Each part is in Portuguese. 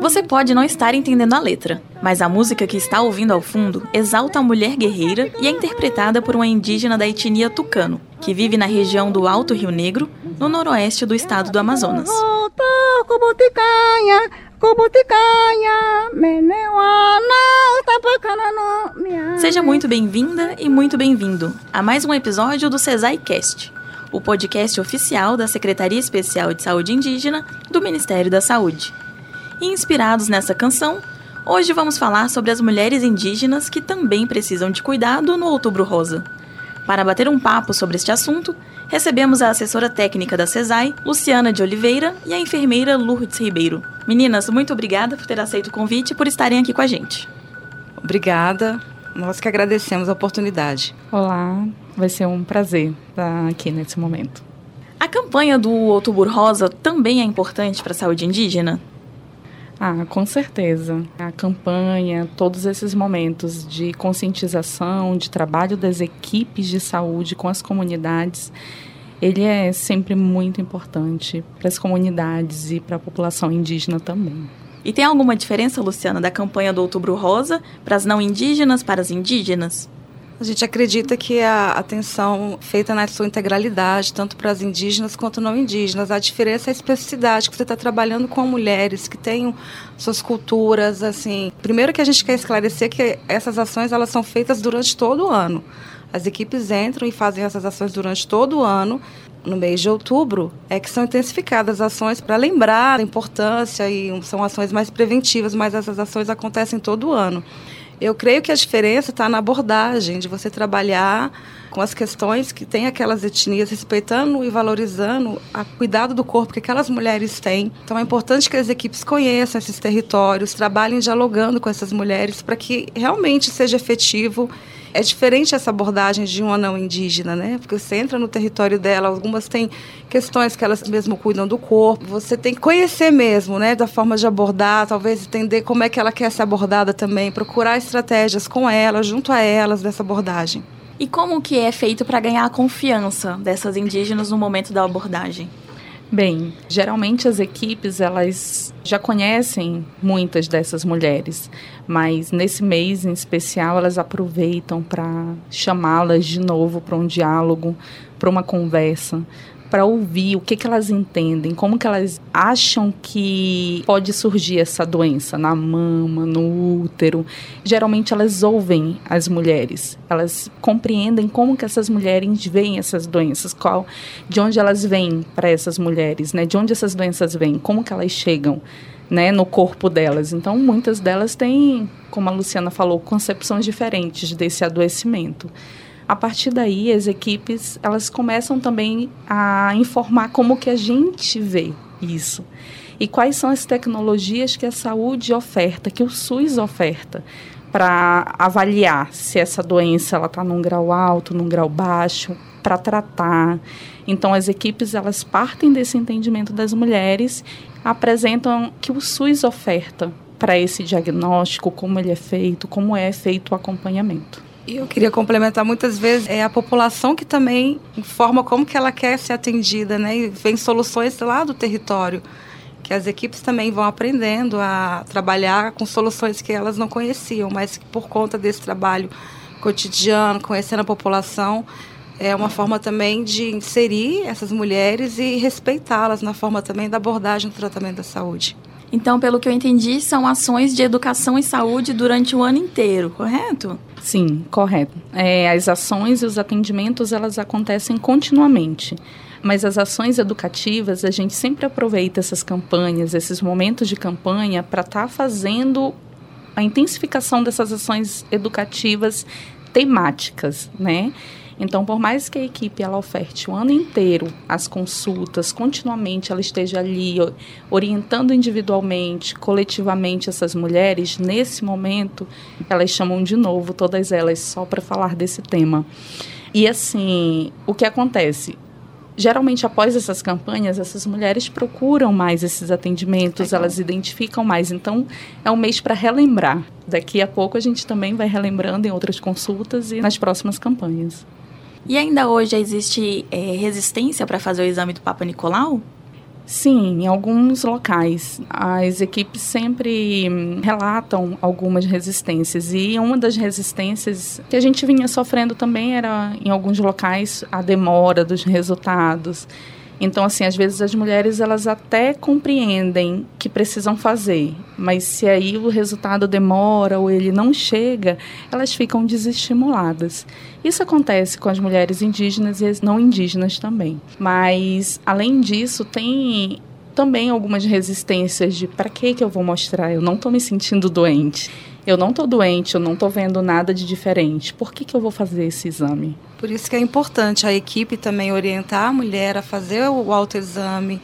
Você pode não estar entendendo a letra, mas a música que está ouvindo ao fundo exalta a mulher guerreira e é interpretada por uma indígena da etnia tucano, que vive na região do Alto Rio Negro, no noroeste do estado do Amazonas. Seja muito bem-vinda e muito bem-vindo a mais um episódio do Cesai Cast, o podcast oficial da Secretaria Especial de Saúde Indígena do Ministério da Saúde. E inspirados nessa canção, hoje vamos falar sobre as mulheres indígenas que também precisam de cuidado no Outubro Rosa. Para bater um papo sobre este assunto, recebemos a assessora técnica da CESAI, Luciana de Oliveira, e a enfermeira Lourdes Ribeiro. Meninas, muito obrigada por ter aceito o convite e por estarem aqui com a gente. Obrigada. Nós que agradecemos a oportunidade. Olá, vai ser um prazer estar aqui nesse momento. A campanha do Outubro Rosa também é importante para a saúde indígena? Ah, com certeza. A campanha, todos esses momentos de conscientização, de trabalho das equipes de saúde com as comunidades, ele é sempre muito importante para as comunidades e para a população indígena também. E tem alguma diferença, Luciana, da campanha do Outubro Rosa para as não indígenas, para as indígenas? A gente acredita que a atenção feita na sua integralidade, tanto para as indígenas quanto não indígenas. A diferença é a especificidade, que você está trabalhando com mulheres que têm suas culturas, assim. Primeiro que a gente quer esclarecer que essas ações elas são feitas durante todo o ano. As equipes entram e fazem essas ações durante todo o ano. No mês de outubro é que são intensificadas ações para lembrar a importância e são ações mais preventivas, mas essas ações acontecem todo ano. Eu creio que a diferença está na abordagem, de você trabalhar com as questões que tem aquelas etnias, respeitando e valorizando o cuidado do corpo que aquelas mulheres têm. Então é importante que as equipes conheçam esses territórios, trabalhem dialogando com essas mulheres para que realmente seja efetivo é diferente essa abordagem de um anão indígena, né? Porque você entra no território dela, algumas têm questões que elas mesmo cuidam do corpo. Você tem que conhecer mesmo, né, da forma de abordar, talvez entender como é que ela quer ser abordada também, procurar estratégias com ela, junto a elas dessa abordagem. E como que é feito para ganhar a confiança dessas indígenas no momento da abordagem? Bem, geralmente as equipes elas já conhecem muitas dessas mulheres, mas nesse mês em especial elas aproveitam para chamá-las de novo para um diálogo, para uma conversa, para ouvir o que, que elas entendem, como que elas acham que pode surgir essa doença na mama, no útero. Geralmente elas ouvem as mulheres, elas compreendem como que essas mulheres veem essas doenças, qual, de onde elas vêm para essas mulheres, né? De onde essas doenças vêm, como que elas chegam. Né, no corpo delas. Então, muitas delas têm, como a Luciana falou, concepções diferentes desse adoecimento. A partir daí, as equipes elas começam também a informar como que a gente vê isso e quais são as tecnologias que a saúde oferta, que o SUS oferta para avaliar se essa doença ela está num grau alto, num grau baixo, para tratar. Então as equipes elas partem desse entendimento das mulheres, apresentam que o SUS oferta para esse diagnóstico, como ele é feito, como é feito o acompanhamento. E eu queria complementar muitas vezes é a população que também informa como que ela quer ser atendida, né? E vem soluções lá do território, que as equipes também vão aprendendo a trabalhar com soluções que elas não conheciam, mas que por conta desse trabalho cotidiano, conhecendo a população, é uma forma também de inserir essas mulheres e respeitá-las na forma também da abordagem do tratamento da saúde. Então, pelo que eu entendi, são ações de educação e saúde durante o ano inteiro, correto? Sim, correto. É, as ações e os atendimentos elas acontecem continuamente. Mas as ações educativas, a gente sempre aproveita essas campanhas, esses momentos de campanha, para estar tá fazendo a intensificação dessas ações educativas temáticas, né? Então, por mais que a equipe ela oferte o ano inteiro as consultas, continuamente ela esteja ali orientando individualmente, coletivamente essas mulheres, nesse momento elas chamam de novo todas elas só para falar desse tema. E assim, o que acontece? geralmente após essas campanhas, essas mulheres procuram mais esses atendimentos, Legal. elas identificam mais. Então, é um mês para relembrar. Daqui a pouco a gente também vai relembrando em outras consultas e nas próximas campanhas. E ainda hoje existe é, resistência para fazer o exame do Papa Nicolau? Sim, em alguns locais. As equipes sempre hum, relatam algumas resistências. E uma das resistências que a gente vinha sofrendo também era, em alguns locais, a demora dos resultados. Então, assim, às vezes as mulheres elas até compreendem que precisam fazer, mas se aí o resultado demora ou ele não chega, elas ficam desestimuladas. Isso acontece com as mulheres indígenas e as não indígenas também. Mas, além disso, tem também algumas resistências de para que que eu vou mostrar? Eu não estou me sentindo doente. Eu não estou doente, eu não estou vendo nada de diferente. Por que, que eu vou fazer esse exame? Por isso que é importante a equipe também orientar a mulher a fazer o autoexame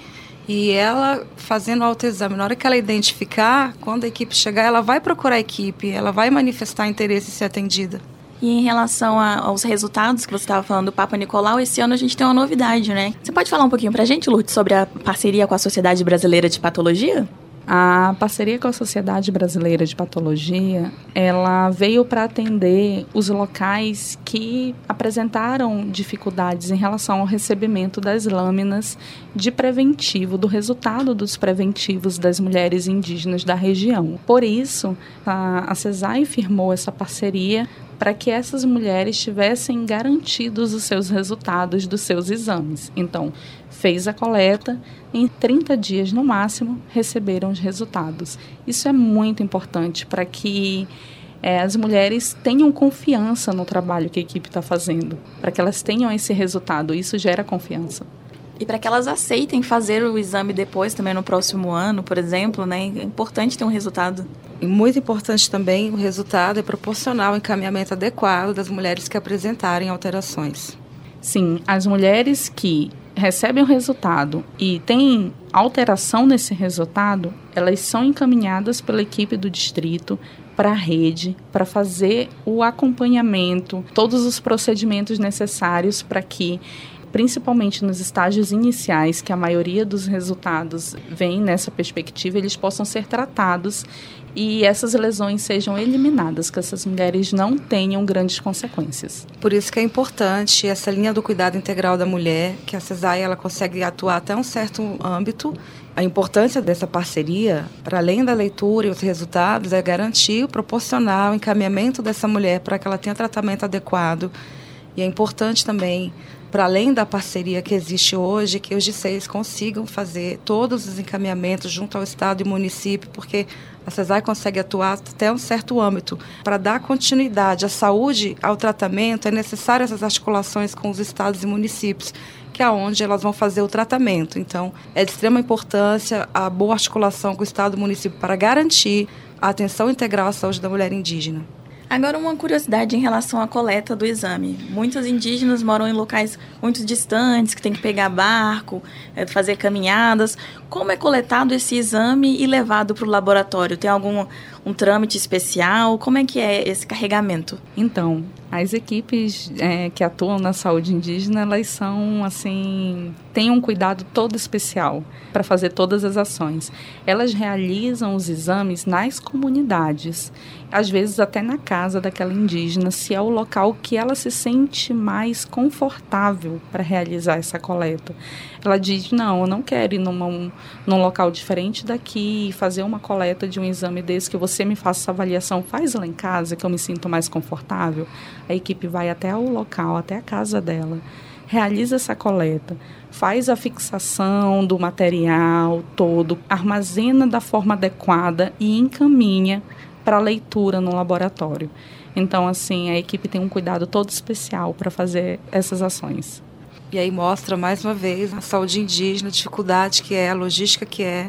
e ela fazendo o autoexame. Na hora que ela identificar, quando a equipe chegar, ela vai procurar a equipe, ela vai manifestar interesse em ser atendida. E em relação a, aos resultados que você estava falando do Papa Nicolau, esse ano a gente tem uma novidade, né? Você pode falar um pouquinho para a gente, Lourdes, sobre a parceria com a Sociedade Brasileira de Patologia? A parceria com a Sociedade Brasileira de Patologia, ela veio para atender os locais que apresentaram dificuldades em relação ao recebimento das lâminas de preventivo, do resultado dos preventivos das mulheres indígenas da região. Por isso, a, a CESAI firmou essa parceria para que essas mulheres tivessem garantidos os seus resultados dos seus exames. Então, fez a coleta, em 30 dias no máximo receberam os resultados. Isso é muito importante para que é, as mulheres tenham confiança no trabalho que a equipe está fazendo, para que elas tenham esse resultado. Isso gera confiança. E para que elas aceitem fazer o exame depois, também no próximo ano, por exemplo, né? É importante ter um resultado. E muito importante também o resultado é proporcional ao encaminhamento adequado das mulheres que apresentarem alterações. Sim, as mulheres que recebem o resultado e têm alteração nesse resultado, elas são encaminhadas pela equipe do distrito para a rede, para fazer o acompanhamento, todos os procedimentos necessários para que principalmente nos estágios iniciais, que a maioria dos resultados vem nessa perspectiva, eles possam ser tratados e essas lesões sejam eliminadas, que essas mulheres não tenham grandes consequências. Por isso que é importante essa linha do cuidado integral da mulher, que a CESAI ela consegue atuar até um certo âmbito. A importância dessa parceria, para além da leitura e os resultados, é garantir, proporcionar o encaminhamento dessa mulher para que ela tenha tratamento adequado. E é importante também para além da parceria que existe hoje, que os DCEIs consigam fazer todos os encaminhamentos junto ao Estado e município, porque a CESAI consegue atuar até um certo âmbito. Para dar continuidade à saúde, ao tratamento, é necessário essas articulações com os estados e municípios, que é onde elas vão fazer o tratamento. Então, é de extrema importância a boa articulação com o estado e o município para garantir a atenção integral à saúde da mulher indígena. Agora, uma curiosidade em relação à coleta do exame. Muitos indígenas moram em locais muito distantes, que tem que pegar barco, é, fazer caminhadas. Como é coletado esse exame e levado para o laboratório? Tem algum um trâmite especial? Como é que é esse carregamento? Então, as equipes é, que atuam na saúde indígena, elas são, assim, têm um cuidado todo especial para fazer todas as ações. Elas realizam os exames nas comunidades, às vezes até na casa daquela indígena, se é o local que ela se sente mais confortável para realizar essa coleta. Ela diz: não, eu não quero ir numa, num local diferente daqui fazer uma coleta de um exame desse que você me faça essa avaliação. Faz lá em casa que eu me sinto mais confortável. A equipe vai até o local, até a casa dela, realiza essa coleta, faz a fixação do material todo, armazena da forma adequada e encaminha para leitura no laboratório. Então, assim, a equipe tem um cuidado todo especial para fazer essas ações. E aí mostra mais uma vez a saúde indígena, a dificuldade que é, a logística que é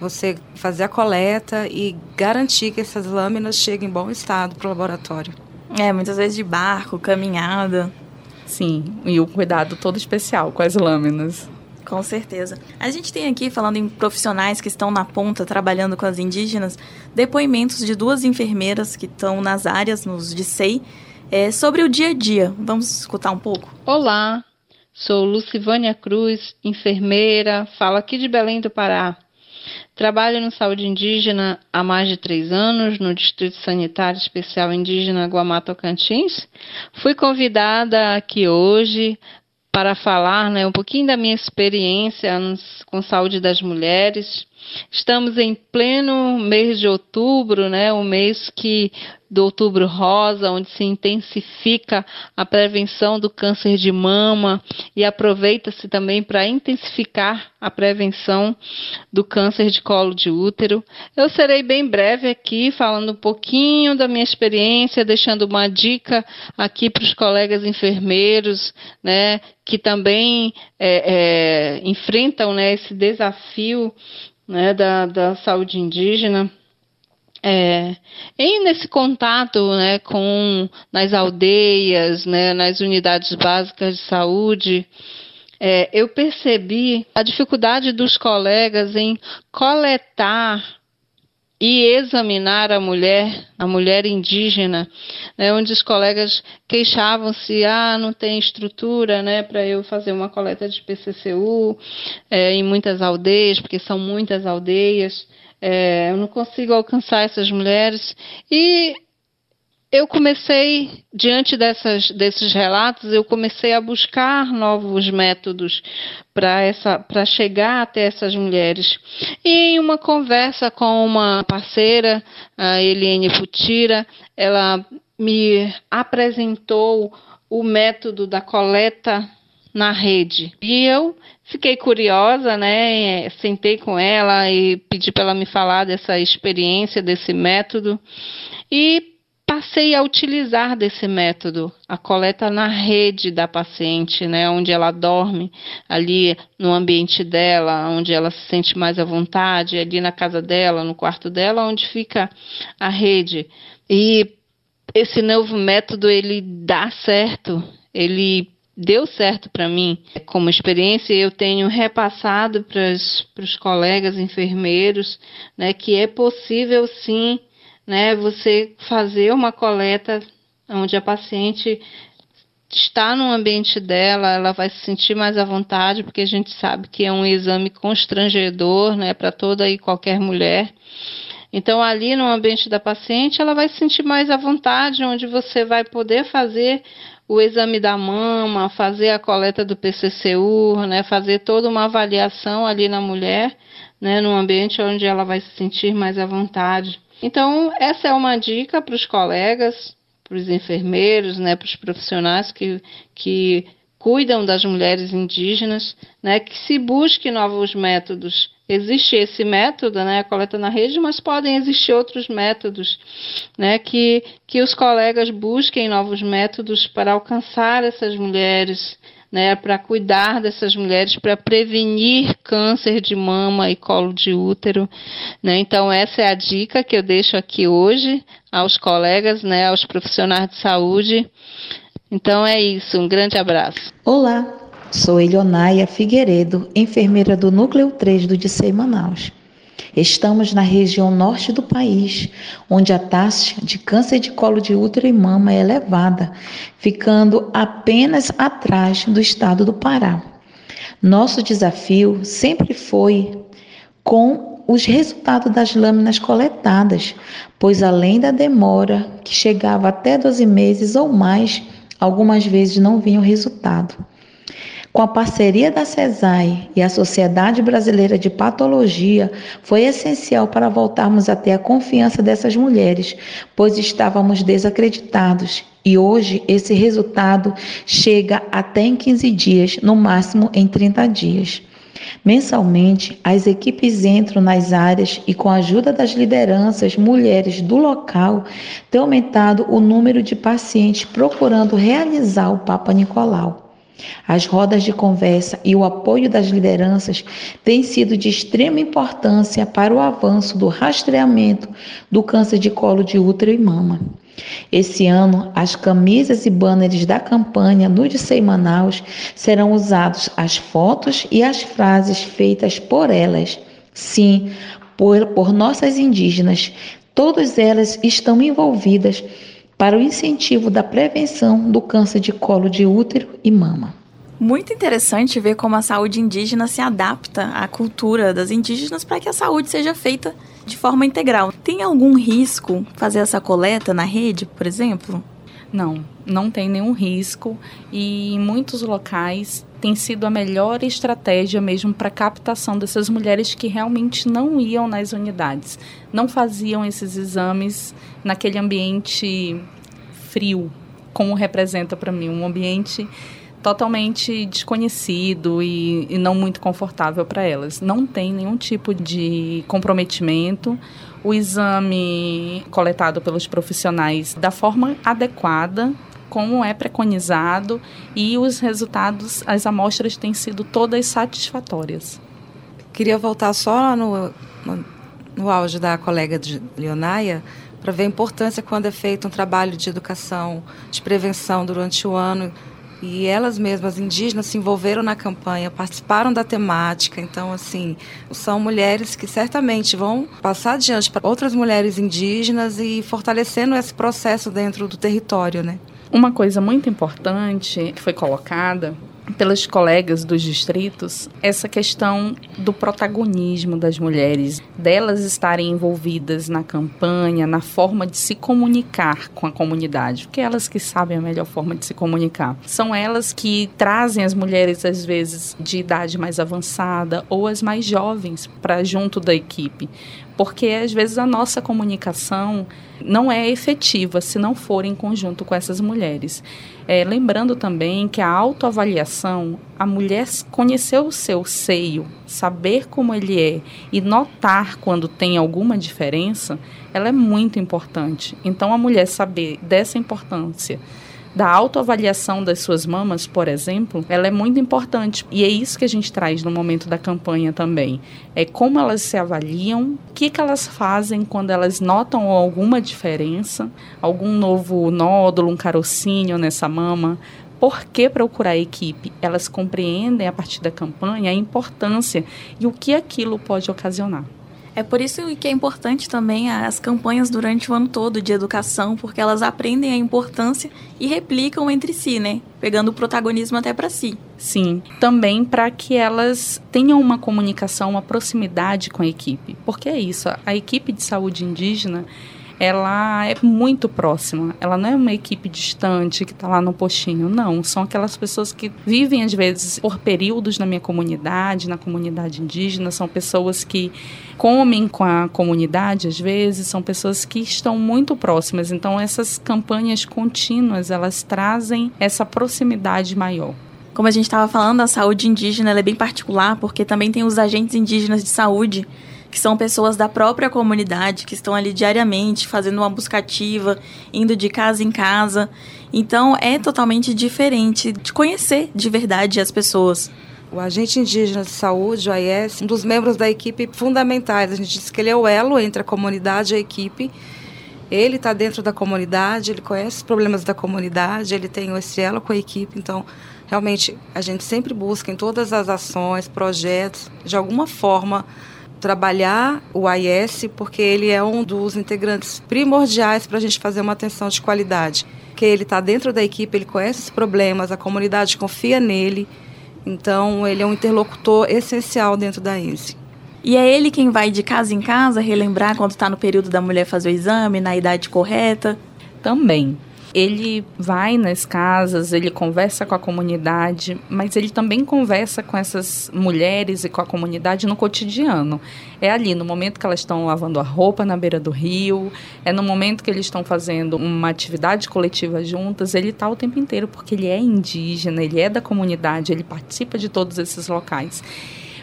você fazer a coleta e garantir que essas lâminas cheguem em bom estado para o laboratório. É, muitas vezes de barco, caminhada. Sim, e o cuidado todo especial com as lâminas. Com certeza. A gente tem aqui, falando em profissionais que estão na ponta trabalhando com as indígenas, depoimentos de duas enfermeiras que estão nas áreas, nos de SEI, é, sobre o dia a dia. Vamos escutar um pouco? Olá, Sou Lucivânia Cruz, enfermeira, falo aqui de Belém do Pará. Trabalho no Saúde Indígena há mais de três anos, no Distrito Sanitário Especial Indígena Guamá Tocantins. Fui convidada aqui hoje para falar né, um pouquinho da minha experiência com saúde das mulheres. Estamos em pleno mês de outubro, né, o mês que do Outubro Rosa, onde se intensifica a prevenção do câncer de mama e aproveita-se também para intensificar a prevenção do câncer de colo de útero. Eu serei bem breve aqui, falando um pouquinho da minha experiência, deixando uma dica aqui para os colegas enfermeiros, né, que também é, é, enfrentam né, esse desafio né, da, da saúde indígena. É, e nesse contato né, com nas aldeias, né, nas unidades básicas de saúde, é, eu percebi a dificuldade dos colegas em coletar e examinar a mulher, a mulher indígena, né, onde os colegas queixavam-se, ah, não tem estrutura, né, para eu fazer uma coleta de PCCU é, em muitas aldeias, porque são muitas aldeias é, eu não consigo alcançar essas mulheres. E eu comecei, diante dessas, desses relatos, eu comecei a buscar novos métodos para chegar até essas mulheres. E em uma conversa com uma parceira, a Eliane Futira, ela me apresentou o método da coleta na rede. E eu fiquei curiosa, né? Sentei com ela e pedi para ela me falar dessa experiência, desse método. E passei a utilizar desse método, a coleta na rede da paciente, né, onde ela dorme, ali no ambiente dela, onde ela se sente mais à vontade, ali na casa dela, no quarto dela, onde fica a rede. E esse novo método ele dá certo, ele deu certo para mim como experiência eu tenho repassado para os colegas enfermeiros né, que é possível sim né, você fazer uma coleta onde a paciente está no ambiente dela, ela vai se sentir mais à vontade, porque a gente sabe que é um exame constrangedor né, para toda e qualquer mulher. Então, ali no ambiente da paciente, ela vai se sentir mais à vontade, onde você vai poder fazer o exame da mama, fazer a coleta do PCCU, né, fazer toda uma avaliação ali na mulher, né, no ambiente onde ela vai se sentir mais à vontade. Então, essa é uma dica para os colegas, para os enfermeiros, né, para os profissionais que, que cuidam das mulheres indígenas, né, que se busque novos métodos. Existe esse método, né, a coleta na rede, mas podem existir outros métodos, né, que, que os colegas busquem novos métodos para alcançar essas mulheres, né, para cuidar dessas mulheres, para prevenir câncer de mama e colo de útero, né. Então essa é a dica que eu deixo aqui hoje aos colegas, né, aos profissionais de saúde. Então é isso, um grande abraço. Olá, Sou Elionaia Figueiredo, enfermeira do Núcleo 3 do DICEI Manaus. Estamos na região norte do país, onde a taxa de câncer de colo de útero e mama é elevada, ficando apenas atrás do estado do Pará. Nosso desafio sempre foi com os resultados das lâminas coletadas, pois além da demora, que chegava até 12 meses ou mais, algumas vezes não vinha o resultado. Com a parceria da CESAI e a Sociedade Brasileira de Patologia, foi essencial para voltarmos a ter a confiança dessas mulheres, pois estávamos desacreditados. E hoje esse resultado chega até em 15 dias, no máximo em 30 dias. Mensalmente, as equipes entram nas áreas e, com a ajuda das lideranças mulheres do local, tem aumentado o número de pacientes procurando realizar o Papa Nicolau. As rodas de conversa e o apoio das lideranças têm sido de extrema importância para o avanço do rastreamento do câncer de colo de útero e mama. Esse ano, as camisas e banners da campanha no Dissei Manaus serão usados as fotos e as frases feitas por elas. Sim, por, por nossas indígenas. Todas elas estão envolvidas para o incentivo da prevenção do câncer de colo de útero e mama. Muito interessante ver como a saúde indígena se adapta à cultura das indígenas para que a saúde seja feita de forma integral. Tem algum risco fazer essa coleta na rede, por exemplo? Não, não tem nenhum risco e em muitos locais tem sido a melhor estratégia mesmo para captação dessas mulheres que realmente não iam nas unidades, não faziam esses exames naquele ambiente frio, como representa para mim um ambiente totalmente desconhecido e, e não muito confortável para elas. Não tem nenhum tipo de comprometimento. O exame coletado pelos profissionais da forma adequada, como é preconizado, e os resultados, as amostras têm sido todas satisfatórias. Queria voltar só no, no, no auge da colega de Leonaia para ver a importância quando é feito um trabalho de educação, de prevenção durante o ano e elas mesmas indígenas se envolveram na campanha, participaram da temática. Então, assim, são mulheres que certamente vão passar adiante para outras mulheres indígenas e fortalecendo esse processo dentro do território, né? Uma coisa muito importante que foi colocada pelas colegas dos distritos essa questão do protagonismo das mulheres, delas estarem envolvidas na campanha, na forma de se comunicar com a comunidade, porque é elas que sabem a melhor forma de se comunicar. São elas que trazem as mulheres às vezes de idade mais avançada ou as mais jovens para junto da equipe, porque às vezes a nossa comunicação não é efetiva se não for em conjunto com essas mulheres. É, lembrando também que a autoavaliação, a mulher conhecer o seu seio, saber como ele é e notar quando tem alguma diferença, ela é muito importante. Então, a mulher saber dessa importância da autoavaliação das suas mamas, por exemplo, ela é muito importante. E é isso que a gente traz no momento da campanha também. É como elas se avaliam, o que, que elas fazem quando elas notam alguma diferença, algum novo nódulo, um carocínio nessa mama, por que procurar a equipe? Elas compreendem a partir da campanha a importância e o que aquilo pode ocasionar. É por isso que é importante também as campanhas durante o ano todo de educação, porque elas aprendem a importância e replicam entre si, né? Pegando o protagonismo até para si. Sim, também para que elas tenham uma comunicação, uma proximidade com a equipe. Porque é isso, a equipe de saúde indígena ela é muito próxima. Ela não é uma equipe distante que está lá no postinho. Não, são aquelas pessoas que vivem, às vezes, por períodos na minha comunidade, na comunidade indígena. São pessoas que comem com a comunidade, às vezes, são pessoas que estão muito próximas. Então, essas campanhas contínuas, elas trazem essa proximidade maior. Como a gente estava falando, a saúde indígena é bem particular, porque também tem os agentes indígenas de saúde que são pessoas da própria comunidade que estão ali diariamente fazendo uma buscativa, indo de casa em casa. Então é totalmente diferente de conhecer de verdade as pessoas. O agente indígena de saúde, o AIS, um dos membros da equipe fundamentais. A gente diz que ele é o elo entre a comunidade e a equipe. Ele está dentro da comunidade, ele conhece os problemas da comunidade, ele tem esse elo com a equipe. Então, realmente, a gente sempre busca em todas as ações, projetos, de alguma forma, trabalhar o AIS, porque ele é um dos integrantes primordiais para a gente fazer uma atenção de qualidade. Que ele está dentro da equipe, ele conhece os problemas, a comunidade confia nele, então ele é um interlocutor essencial dentro da INSE. E é ele quem vai de casa em casa relembrar quando está no período da mulher fazer o exame, na idade correta? Também ele vai nas casas, ele conversa com a comunidade, mas ele também conversa com essas mulheres e com a comunidade no cotidiano. É ali, no momento que elas estão lavando a roupa na beira do rio, é no momento que eles estão fazendo uma atividade coletiva juntas, ele está o tempo inteiro, porque ele é indígena, ele é da comunidade, ele participa de todos esses locais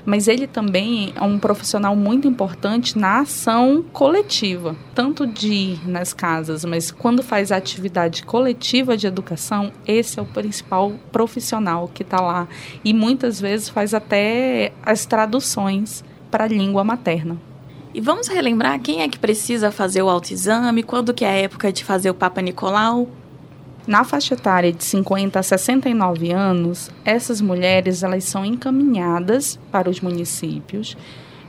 mas ele também é um profissional muito importante na ação coletiva, tanto de ir nas casas, mas quando faz atividade coletiva de educação, esse é o principal profissional que está lá e muitas vezes faz até as traduções para a língua materna. E vamos relembrar quem é que precisa fazer o autoexame, quando que é a época de fazer o Papa Nicolau? Na faixa etária de 50 a 69 anos, essas mulheres elas são encaminhadas para os municípios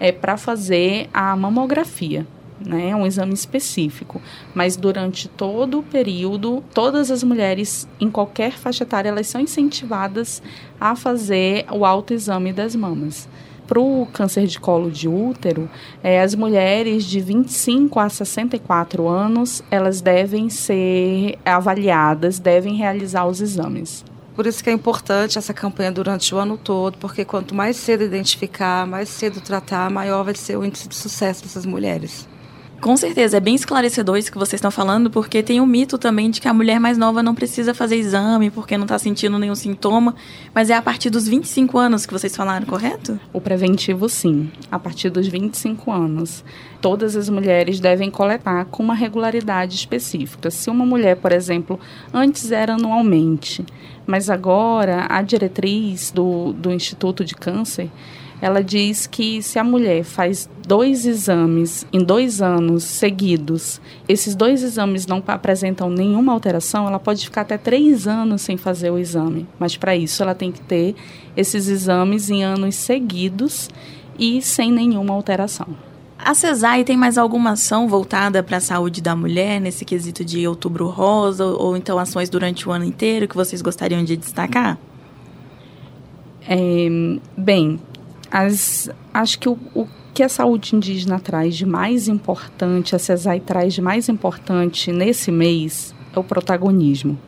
é, para fazer a mamografia. né, um exame específico. Mas durante todo o período, todas as mulheres, em qualquer faixa etária, elas são incentivadas a fazer o autoexame das mamas para o câncer de colo de útero, é, as mulheres de 25 a 64 anos, elas devem ser avaliadas, devem realizar os exames. Por isso que é importante essa campanha durante o ano todo, porque quanto mais cedo identificar, mais cedo tratar, maior vai ser o índice de sucesso dessas mulheres. Com certeza, é bem esclarecedor isso que vocês estão falando, porque tem o um mito também de que a mulher mais nova não precisa fazer exame porque não está sentindo nenhum sintoma, mas é a partir dos 25 anos que vocês falaram, correto? O preventivo, sim, a partir dos 25 anos. Todas as mulheres devem coletar com uma regularidade específica. Se uma mulher, por exemplo, antes era anualmente, mas agora a diretriz do, do Instituto de Câncer ela diz que se a mulher faz dois exames em dois anos seguidos, esses dois exames não apresentam nenhuma alteração, ela pode ficar até três anos sem fazer o exame. Mas para isso ela tem que ter esses exames em anos seguidos e sem nenhuma alteração. A CESAI tem mais alguma ação voltada para a saúde da mulher nesse quesito de outubro rosa ou então ações durante o ano inteiro que vocês gostariam de destacar? É, bem, as, acho que o, o que a saúde indígena traz de mais importante, a CESAI traz de mais importante nesse mês é o protagonismo.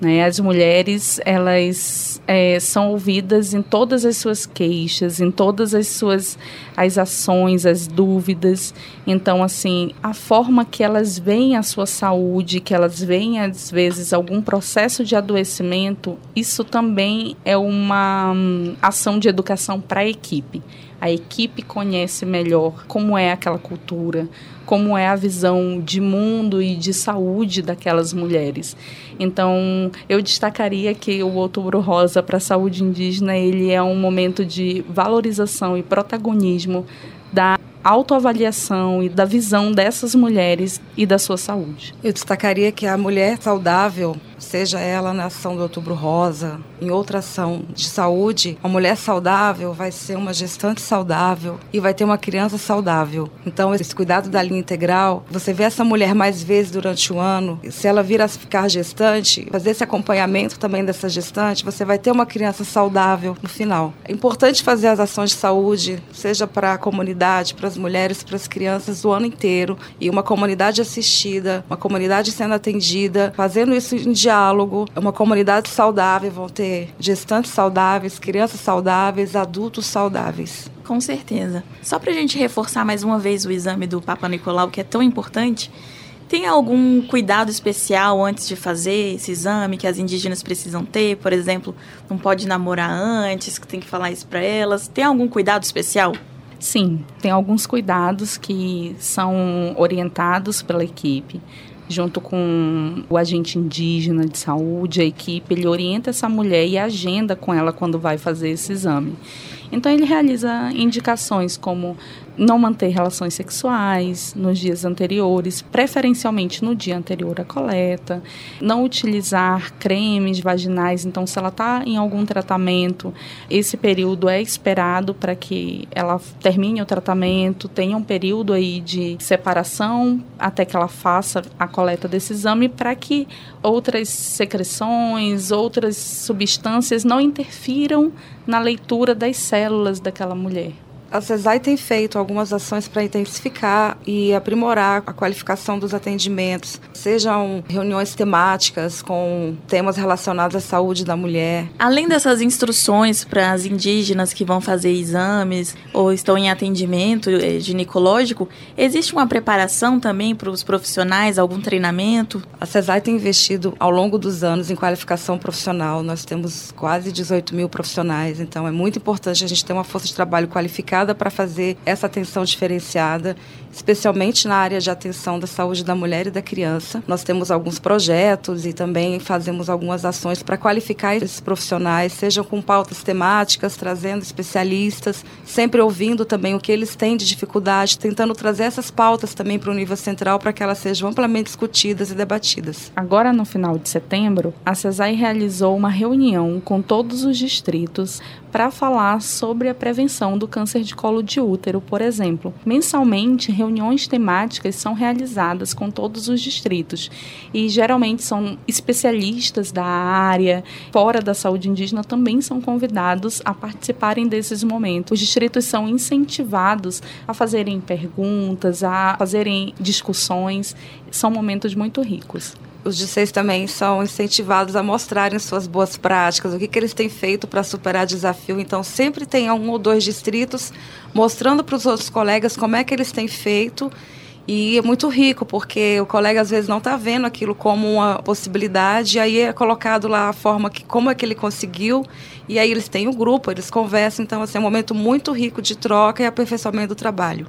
Né? As mulheres elas é, são ouvidas em todas as suas queixas, em todas as suas as ações, as dúvidas. Então, assim, a forma que elas veem a sua saúde, que elas veem às vezes algum processo de adoecimento, isso também é uma hum, ação de educação para a equipe. A equipe conhece melhor como é aquela cultura, como é a visão de mundo e de saúde daquelas mulheres. Então, eu destacaria que o Outubro Rosa para a saúde indígena, ele é um momento de valorização e protagonismo da autoavaliação e da visão dessas mulheres e da sua saúde. Eu destacaria que a mulher saudável seja ela na ação do Outubro Rosa, em outra ação de saúde, uma mulher saudável vai ser uma gestante saudável e vai ter uma criança saudável. Então, esse cuidado da linha integral, você vê essa mulher mais vezes durante o ano, se ela vir a ficar gestante, fazer esse acompanhamento também dessa gestante, você vai ter uma criança saudável no final. É importante fazer as ações de saúde, seja para a comunidade, para as mulheres, para as crianças o ano inteiro, e uma comunidade assistida, uma comunidade sendo atendida, fazendo isso em diálogo, uma comunidade saudável, vão ter gestantes saudáveis, crianças saudáveis, adultos saudáveis. Com certeza. Só para a gente reforçar mais uma vez o exame do Papa Nicolau, que é tão importante, tem algum cuidado especial antes de fazer esse exame que as indígenas precisam ter? Por exemplo, não pode namorar antes, que tem que falar isso para elas. Tem algum cuidado especial? Sim, tem alguns cuidados que são orientados pela equipe junto com o agente indígena de saúde, a equipe, ele orienta essa mulher e agenda com ela quando vai fazer esse exame. Então ele realiza indicações como não manter relações sexuais nos dias anteriores, preferencialmente no dia anterior à coleta, não utilizar cremes vaginais. Então, se ela está em algum tratamento, esse período é esperado para que ela termine o tratamento, tenha um período aí de separação até que ela faça a coleta desse exame para que outras secreções, outras substâncias não interfiram na leitura das células daquela mulher. A CESAI tem feito algumas ações para intensificar e aprimorar a qualificação dos atendimentos, sejam reuniões temáticas com temas relacionados à saúde da mulher. Além dessas instruções para as indígenas que vão fazer exames ou estão em atendimento eh, ginecológico, existe uma preparação também para os profissionais, algum treinamento? A CESAI tem investido ao longo dos anos em qualificação profissional. Nós temos quase 18 mil profissionais, então é muito importante a gente ter uma força de trabalho qualificada para fazer essa atenção diferenciada especialmente na área de atenção da saúde da mulher e da criança. Nós temos alguns projetos e também fazemos algumas ações para qualificar esses profissionais, sejam com pautas temáticas, trazendo especialistas, sempre ouvindo também o que eles têm de dificuldade, tentando trazer essas pautas também para o nível central para que elas sejam amplamente discutidas e debatidas. Agora, no final de setembro, a CESAI realizou uma reunião com todos os distritos para falar sobre a prevenção do câncer de colo de útero, por exemplo. Mensalmente, reuniões temáticas são realizadas com todos os distritos e geralmente são especialistas da área, fora da saúde indígena, também são convidados a participarem desses momentos. Os distritos são incentivados a fazerem perguntas, a fazerem discussões. São momentos muito ricos os DCs também são incentivados a mostrarem suas boas práticas, o que, que eles têm feito para superar desafio. Então, sempre tem um ou dois distritos mostrando para os outros colegas como é que eles têm feito. E é muito rico, porque o colega às vezes não está vendo aquilo como uma possibilidade, aí é colocado lá a forma que como é que ele conseguiu, e aí eles têm o um grupo, eles conversam, então assim, é um momento muito rico de troca e aperfeiçoamento do trabalho.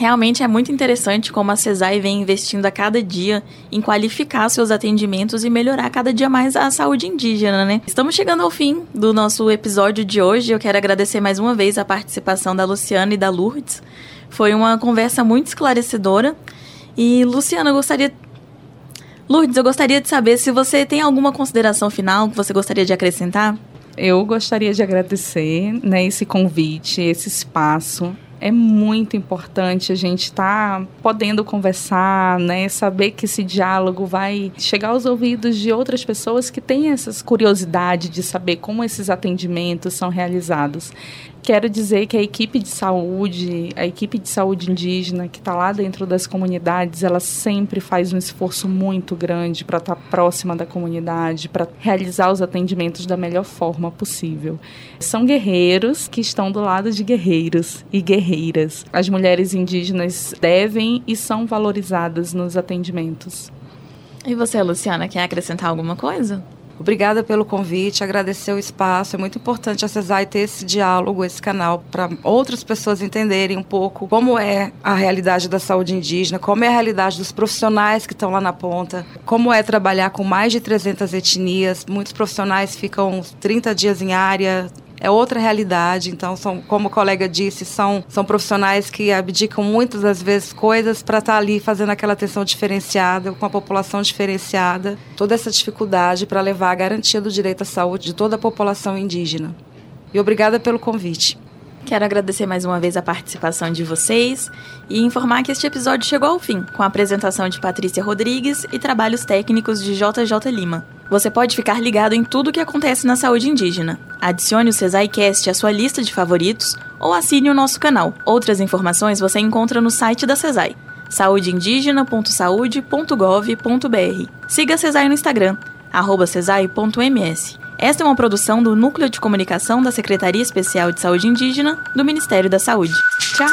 Realmente é muito interessante como a CESAI vem investindo a cada dia em qualificar seus atendimentos e melhorar cada dia mais a saúde indígena, né? Estamos chegando ao fim do nosso episódio de hoje. Eu quero agradecer mais uma vez a participação da Luciana e da Lourdes. Foi uma conversa muito esclarecedora. E, Luciana, eu gostaria. Lourdes, eu gostaria de saber se você tem alguma consideração final que você gostaria de acrescentar. Eu gostaria de agradecer né, esse convite, esse espaço é muito importante a gente estar tá podendo conversar, né? Saber que esse diálogo vai chegar aos ouvidos de outras pessoas que têm essas curiosidade de saber como esses atendimentos são realizados. Quero dizer que a equipe de saúde, a equipe de saúde indígena que está lá dentro das comunidades, ela sempre faz um esforço muito grande para estar tá próxima da comunidade, para realizar os atendimentos da melhor forma possível. São guerreiros que estão do lado de guerreiros e guerreiras. As mulheres indígenas devem e são valorizadas nos atendimentos. E você, Luciana, quer acrescentar alguma coisa? Obrigada pelo convite, agradecer o espaço. É muito importante a CESAI ter esse diálogo, esse canal, para outras pessoas entenderem um pouco como é a realidade da saúde indígena, como é a realidade dos profissionais que estão lá na ponta, como é trabalhar com mais de 300 etnias. Muitos profissionais ficam 30 dias em área, é outra realidade. Então, são, como o colega disse, são, são profissionais que abdicam muitas das vezes coisas para estar tá ali fazendo aquela atenção diferenciada, com a população diferenciada, toda essa dificuldade para levar a garantia do direito à saúde de toda a população indígena. E obrigada pelo convite. Quero agradecer mais uma vez a participação de vocês e informar que este episódio chegou ao fim, com a apresentação de Patrícia Rodrigues e trabalhos técnicos de JJ Lima. Você pode ficar ligado em tudo o que acontece na saúde indígena. Adicione o CesaiCast à sua lista de favoritos ou assine o nosso canal. Outras informações você encontra no site da Cesai, saudeindígena.saude.gov.br. Siga a Cesai no Instagram, cesai.ms. Esta é uma produção do Núcleo de Comunicação da Secretaria Especial de Saúde Indígena do Ministério da Saúde. Tchau!